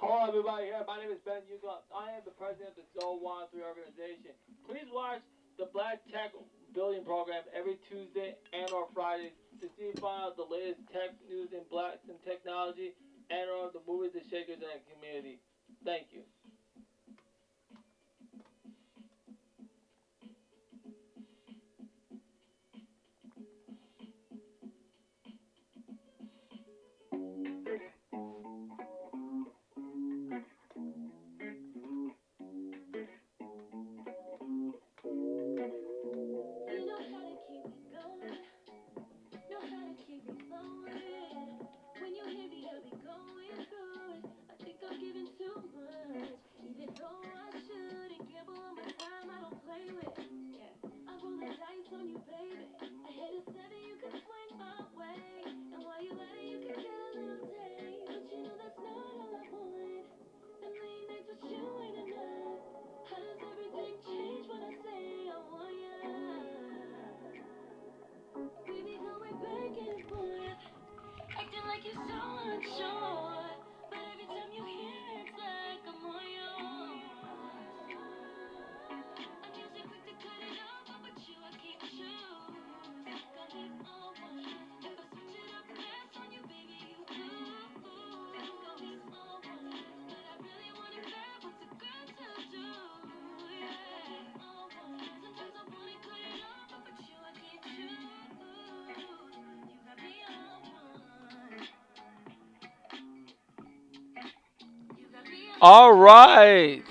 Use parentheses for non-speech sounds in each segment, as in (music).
Hello, everybody. Here, my name is Ben Yugo. I am the president of the One Three organization. Please watch the Black Tech Building Program every Tuesday and or Friday to see and find out the latest tech news in blacks and technology and or the movies and shakers in our community. Thank you. Even though like so All right.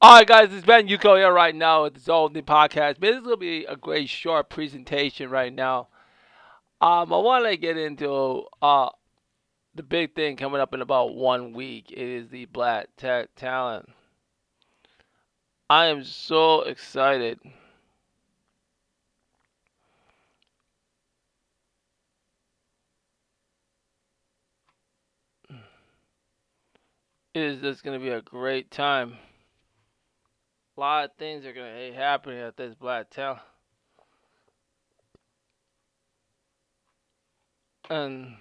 All right, guys, it's Ben Yuko here right now with the the podcast. This is gonna be a great short presentation right now. Um, I want to get into uh the big thing coming up in about one week. It is the Black Tech Talent. I am so excited. It is just to be a great time. A lot of things are going to happen at this Black Talent. And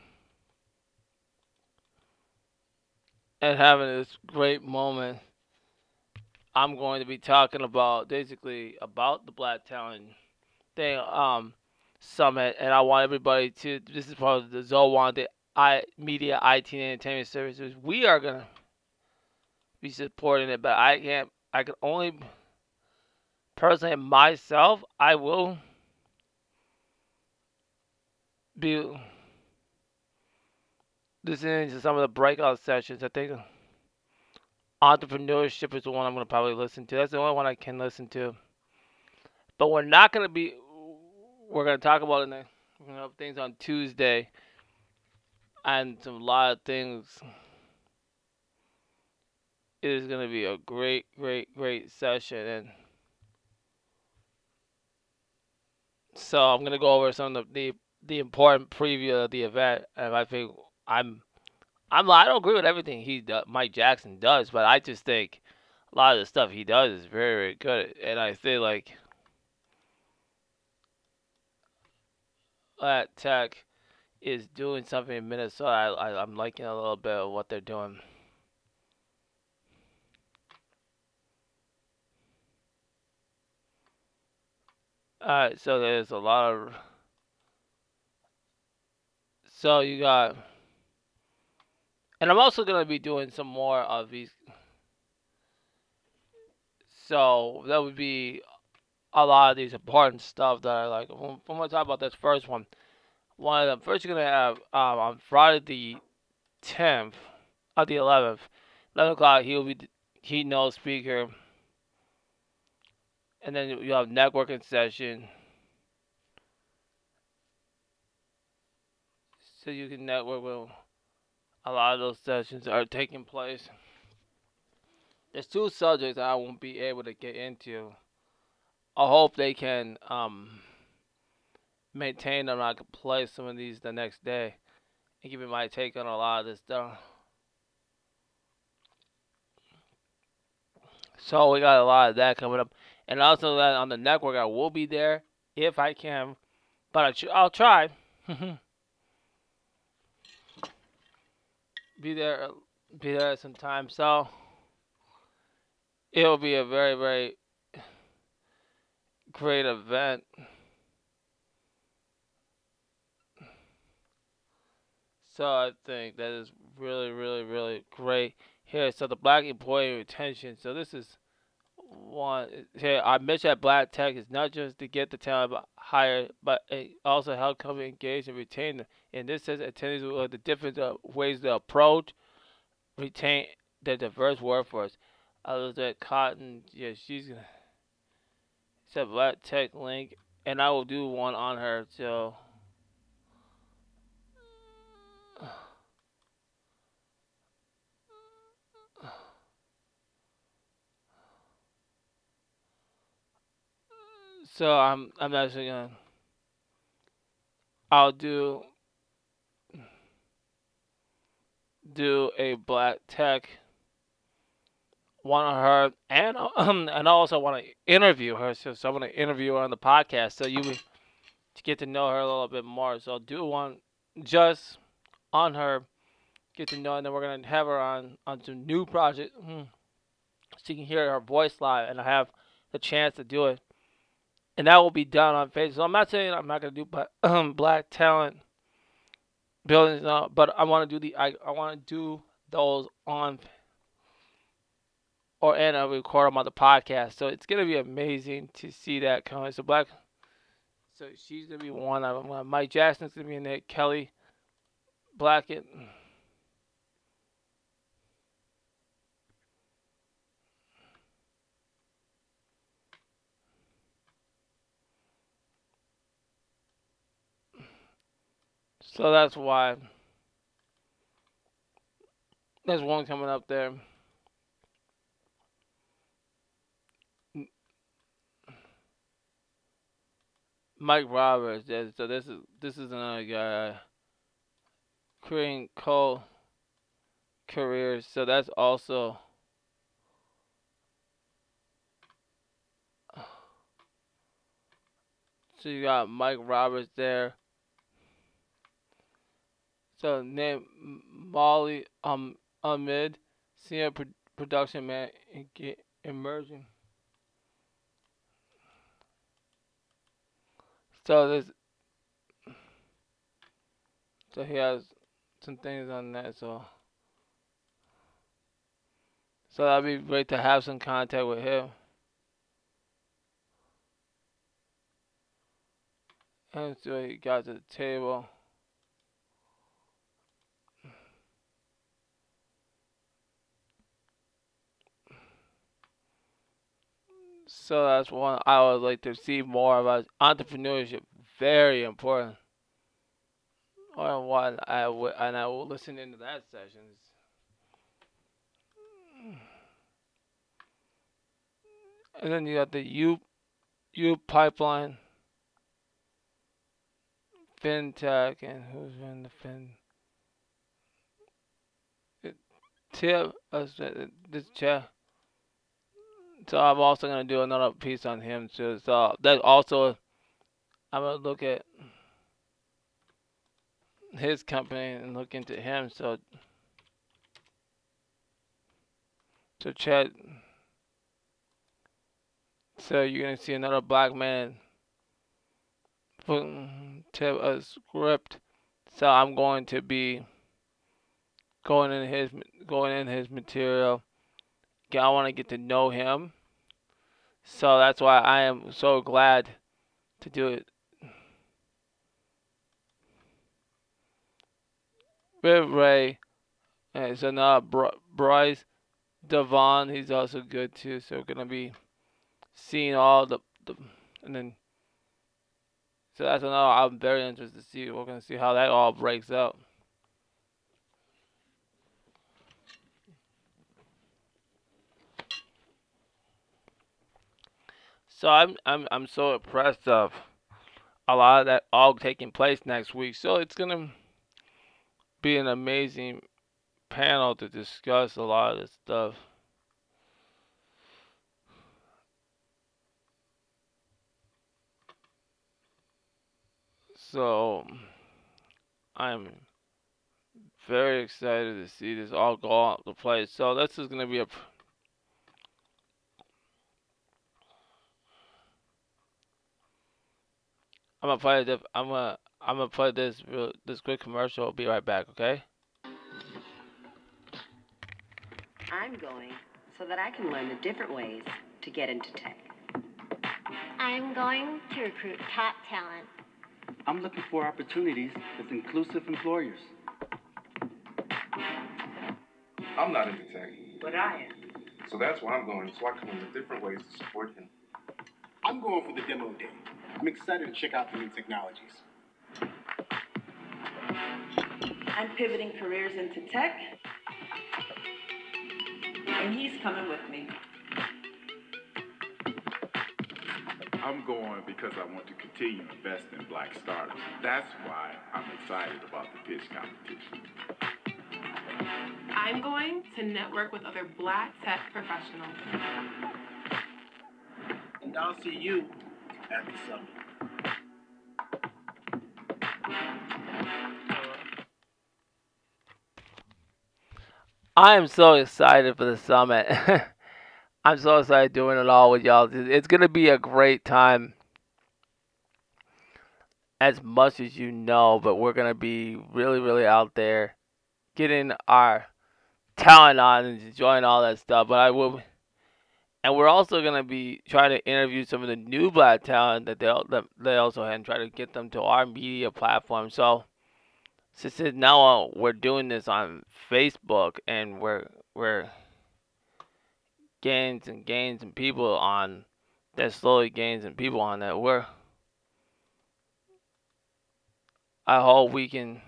and having this great moment. I'm going to be talking about basically about the Black Talent thing um summit, and I want everybody to. This is part of the Zowan I Media IT Entertainment Services. We are gonna be supporting it, but I can't. I can only personally myself. I will be listening to some of the breakout sessions. I think entrepreneurship is the one I'm going to probably listen to. That's the only one I can listen to. But we're not going to be. We're going to talk about it. We're to have things on Tuesday, and some lot of things. It is going to be a great, great, great session, and so I'm going to go over some of the the, the important preview of the event, and I think I'm I'm I don't agree with everything he do, Mike Jackson does, but I just think a lot of the stuff he does is very very good, and I think like that Tech is doing something in Minnesota. I, I I'm liking a little bit of what they're doing. Alright, so there's a lot of so you got And I'm also going to be doing some more of these. So that would be a lot of these important stuff that I like. I'm going to talk about this first one. One of them. First, you're going to have um, on Friday the 10th, or the 11th, 11 o'clock, he'll be keynote speaker. And then you have networking session. So you can network with a lot of those sessions are taking place. There's two subjects I won't be able to get into. I hope they can um, maintain them. I can play some of these the next day and give me my take on a lot of this stuff. So we got a lot of that coming up, and also that on the network I will be there if I can, but I will try. (laughs) be there, uh, be there at some time. So it'll be a very, very great event. So I think that is really, really, really great here. So the Black Employee Retention. So this is one here. Our mission at Black Tech is not just to get the talent hired, but it also help companies engage and retain them. And this says attendees with the different uh, ways to approach, retain the diverse workforce. Elizabeth Cotton, yeah, she's a Black Tech link, and I will do one on her. So. So I'm I'm actually gonna I'll do do a black tech one on her and um and I also want to interview her so, so I want to interview her on the podcast so you to get to know her a little bit more. So I'll do one just on her get to know her, and then we're gonna have her on on some new project. Hmm, so you can hear her voice live and I have the chance to do it and that will be done on Facebook. So I'm not saying I'm not gonna do but (clears throat) um, black talent buildings, uh, but I want to do the I, I want to do those on or and I record them on the podcast. So it's gonna be amazing to see that coming. So black, so she's gonna be one of them. Mike Jackson's gonna be in it. Kelly Blackett. So that's why there's one coming up there. Mike Roberts. So this is this is another guy creating co careers. So that's also so you got Mike Roberts there. So name Molly um Ahmed, senior pro- production man, and get emerging. So there's so he has some things on that. So so that'd be great to have some contact with him. And so he got to the table. So that's one I would like to see more about entrepreneurship. Very important. Or one I and I will listen into that session. And then you got the U U pipeline, FinTech, and who's in the Fin? Tip, uh, this chat. So I'm also gonna do another piece on him too. So that also I'm gonna look at his company and look into him. So so Chad. So you're gonna see another black man to a script. So I'm going to be going in his going in his material. I want to get to know him. So that's why I am so glad to do it. Ray, and so now Bryce Devon, he's also good too. So we're gonna be seeing all the, the and then so that's another. I'm very interested to see. We're gonna see how that all breaks out. So I'm I'm I'm so impressed of a lot of that all taking place next week. So it's gonna be an amazing panel to discuss a lot of this stuff. So I'm Very excited to see this all go out the play. So this is gonna be a. I'm gonna play this. I'm gonna. I'm gonna play this real, this quick commercial. I'll be right back. Okay. I'm going so that I can learn the different ways to get into tech. I'm going to recruit top talent. I'm looking for opportunities with inclusive employers. I'm not into tech, But I am. so that's why I'm going, so I can learn the different ways to support him. I'm going for the demo day. I'm excited to check out the new technologies. I'm pivoting careers into tech. And he's coming with me. I'm going because I want to continue investing in black startups. That's why I'm excited about the pitch competition. I'm going to network with other black tech professionals. And I'll see you summit. I am so excited for the summit. (laughs) I'm so excited doing it all with y'all. It's gonna be a great time. As much as you know, but we're gonna be really, really out there, getting our talent on and enjoying all that stuff. But I will, and we're also gonna be trying to interview some of the new black talent that they that they also had and try to get them to our media platform. So since now we're doing this on Facebook and we're we're gains and gains and people on that slowly gains and people on that we're I hope we can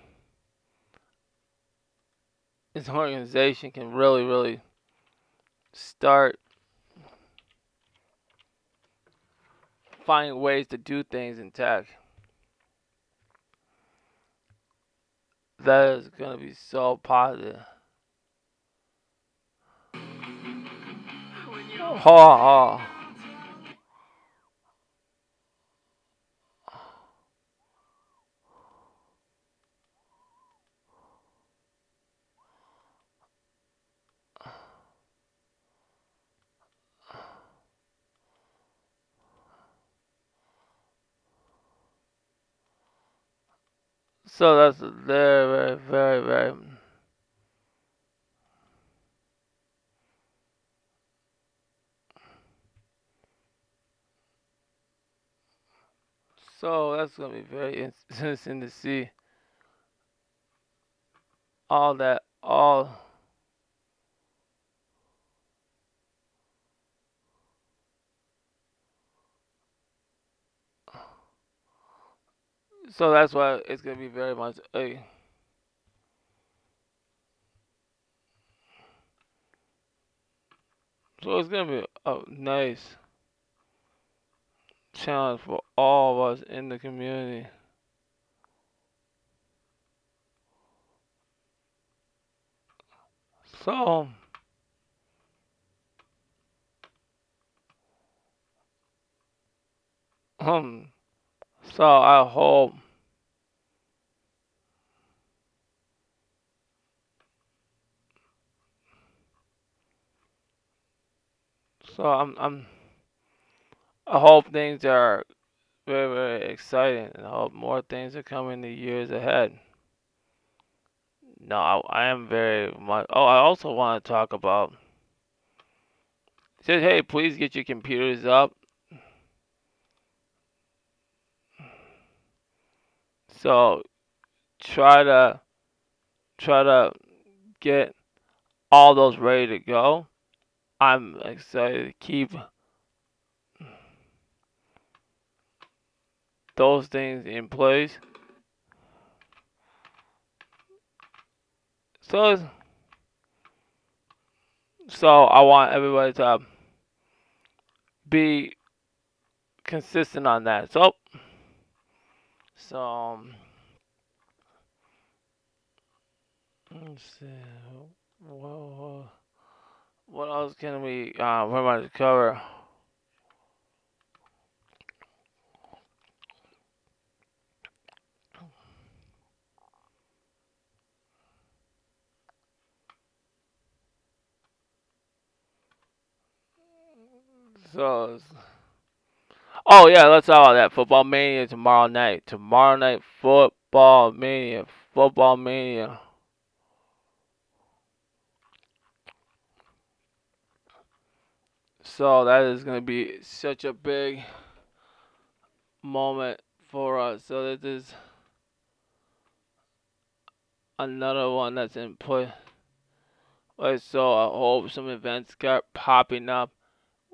this organization can really really start finding ways to do things in tech. That is gonna be so positive. Ha ha. So that's very, very, very, very. So that's gonna be very (laughs) interesting to see all that, all. So that's why it's gonna be very much a. So it's gonna be a nice challenge for all of us in the community. So. Um. So I hope. So I'm I'm I hope things are very very exciting and I hope more things are coming in the years ahead. No, I, I am very much. Oh, I also want to talk about. Says, hey, please get your computers up. So try to try to get all those ready to go. I'm excited to keep those things in place. So so I want everybody to be consistent on that. So so um, let's see. Well, what else can we uh, what about to cover? So oh yeah, let's talk about that football mania tomorrow night. Tomorrow night, football mania, football mania. So that is gonna be such a big moment for us. So this is another one that's in play. So I hope some events start popping up.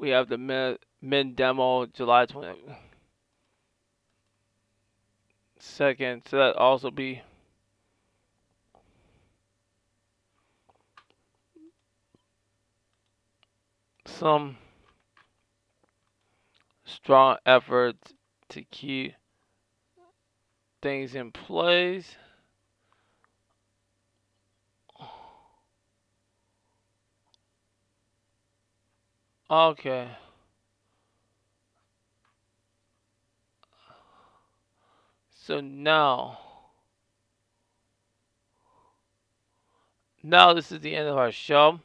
We have the mid, mid demo July 22nd. So that also be some strong efforts to keep things in place. Okay. So now, now this is the end of our show.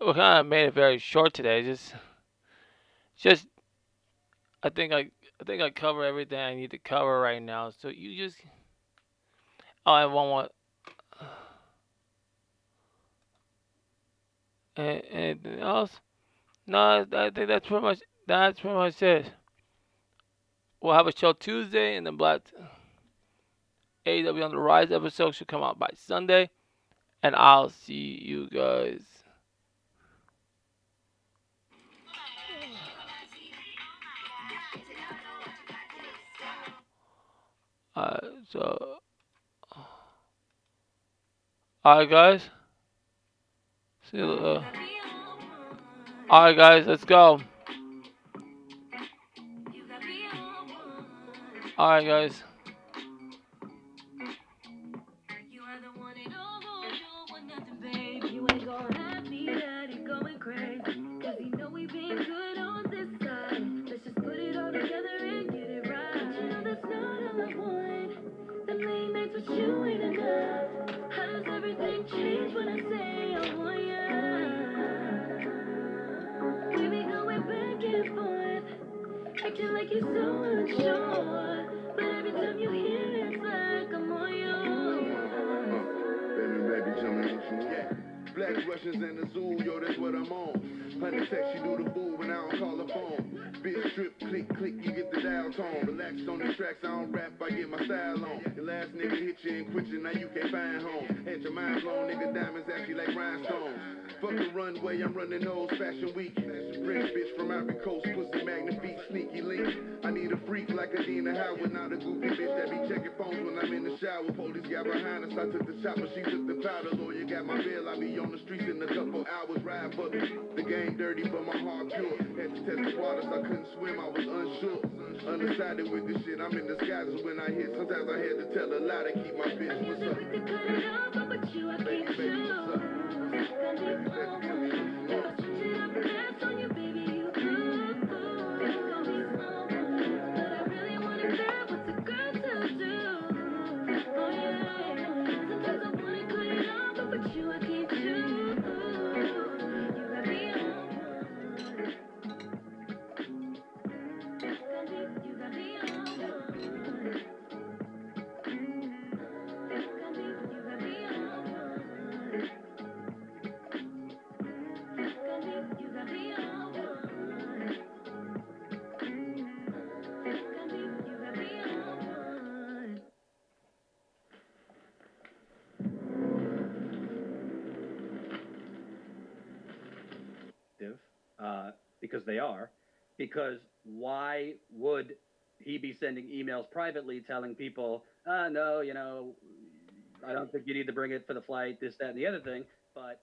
We kind of made it very short today. Just, just, I think I, I think I cover everything I need to cover right now. So you just, oh, I want one. A- Anything else? No, I think that's pretty much that's pretty much it. We'll have a show Tuesday, and then Black AEW on the Rise episode should come out by Sunday, and I'll see you guys. Uh, so, alright, guys. See you. Uh, alright, guys, let's go. Alright, guys. Black Russians in the zoo, yo, that's what I'm on. Honey text, you do the boo when I don't call the phone. Bitch strip, click, click, you get the dial tone. Relaxed on the tracks, I don't rap, I get my style on. Your last nigga hit you and quit you, now you can't find home. Had your mind blown, nigga, diamonds actually like rhinestones. Fuck the runway, I'm running those fashion week. Rich bitch from Ivory Coast, pussy magnifique, sneaky link. I need a freak like a Dina Howard, not a goofy bitch that be checking phones when I'm in the shower. Police got behind us, I took the chopper, she took the powder. Lawyer got my bail, I be on the streets in a couple hours, ride for me. The game dirty, but my heart pure. Had to test the waters, I couldn't swim, I was unsure. Undecided with this shit, I'm in disguise when I hit. Sometimes I had to tell a lie to keep my bitch. What's up? quick to cut it but with you I Baby, baby, what's up? On If I up uh, because they are. Because why would he be sending emails privately telling people, uh, no, you know, I don't think you need to bring it for the flight, this, that, and the other thing, but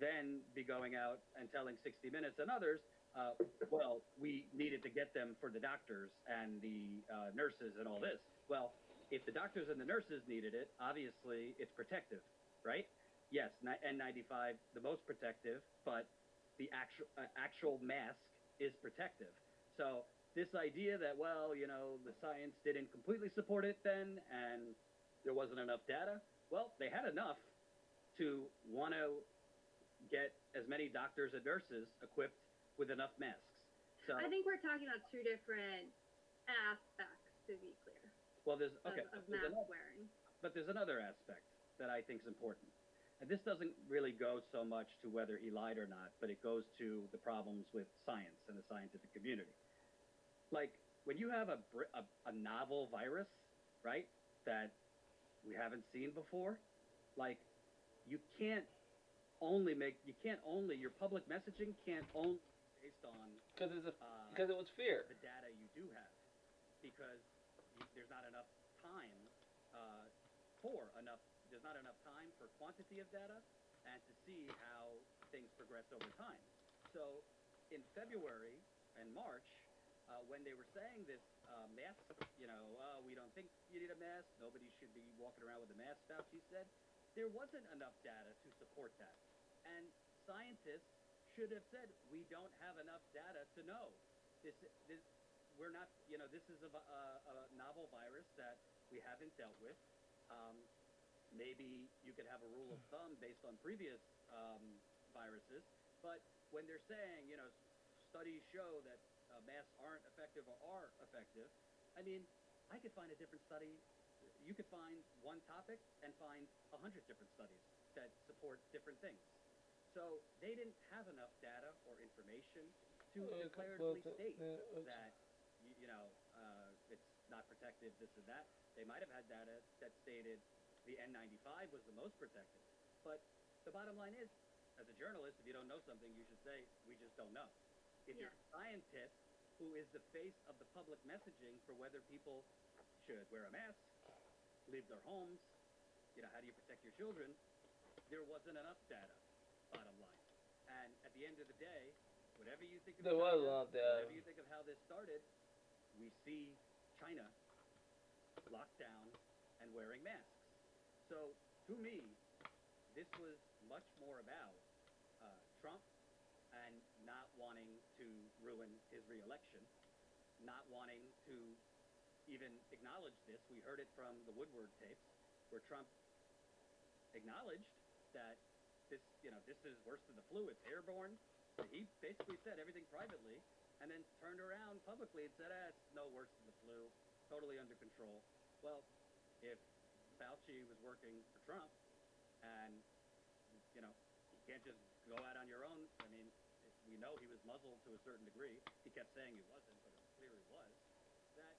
then be going out and telling 60 Minutes and others, uh, well, we needed to get them for the doctors and the uh, nurses and all this. Well, if the doctors and the nurses needed it, obviously it's protective, right? Yes, N95 the most protective, but the actual uh, actual mask is protective. So this idea that well, you know, the science didn't completely support it then, and there wasn't enough data. Well, they had enough to want to get as many doctors and nurses equipped with enough masks. So, I think we're talking about two different aspects, to be clear, well, there's okay, of there's mask another, wearing. but there's another aspect that I think is important, this doesn't really go so much to whether he lied or not, but it goes to the problems with science and the scientific community. Like when you have a a, a novel virus, right, that we haven't seen before, like you can't only make you can't only your public messaging can't only based on Because it's a uh, because it was fear. the data you do have because you, there's not enough time uh, for enough there's not enough quantity of data and to see how things progress over time. So in february and march uh, when they were saying this uh, mask you know uh, we don't think you need a mask. Nobody should be walking around with a mask Fauci said there wasn't enough data to support that. And scientists should have said we don't have enough data to know. This, this we're not, you know, this is a, a, a novel virus that we haven't dealt with. Um, maybe you could have a rule of thumb based on previous um, viruses, but when they're saying, you know, studies show that uh, masks aren't effective or are effective, I mean, I could find a different study. You could find one topic and find a hundred different studies that support different things. So they didn't have enough data or information to Uh, declaratively well, state uh, uh, that you, you know uh, it's not protective, this and that. They might have had data that stated the N95 was the most protected. but the bottom line is, as a journalist, if you don't know something, you should say we just don't know. If you're a scientist who is the face of the public messaging for whether people should wear a mask, leave their homes, you know, how do you protect your children? There wasn't enough data, bottom line. And at the end of the day, whatever you think of There was China, enough data. whatever you think of how this started, we see China locked down and wearing masks. So to me, this was much more about uh, Trump and not wanting to ruin his reelection, not wanting to even acknowledge this. We heard it from the Woodward tapes, where Trump acknowledged that this, you know, this is worse than the flu. It's airborne. He basically said everything privately, and then turned around publicly and said, "Ah, it's no worse than the flu. Totally under control." Well, if Fauci was working for Trump, and you know, you can't just go out on your own. I mean, we know he was muzzled to a certain degree. He kept saying he wasn't, but it was clear he was. That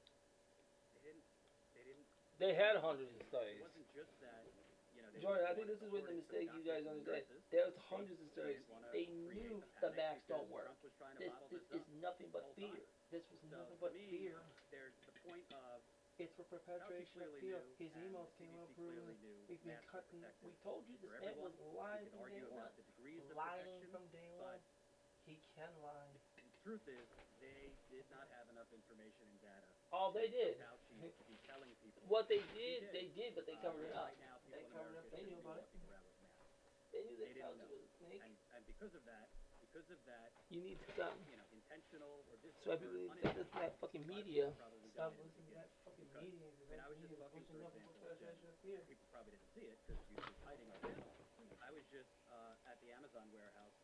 they didn't, they didn't. They had hundreds of studies. It wasn't just that. You know, Jordan, I think this is what the mistake you guys understand. There's hundreds of studies. They knew the masks don't work. Trump was trying to This, this this is nothing but fear. This was So nothing but me, fear. there's the point of It's for perpetration of fear. His emails came CDC out clearly proving knew we've been cutting. We told you this man was lying from day one. Lying from day one. He can lie. the truth is they did not have enough information and data. All they did. Fauci to be telling people. What they He did, they did, but they Uh, covered it up. They covered it up. They knew about it. walking around with masks. They knew They that didn't know. was a snake. And, and because of that, because of that, You need to stop. you know, intentional or dis- That's why or people need to stop listening to that fucking media. Stop listening to that fucking Because. I was just talking, for example, people probably didn't see it because she was hiding our channel. I was just uh, at the Amazon warehouse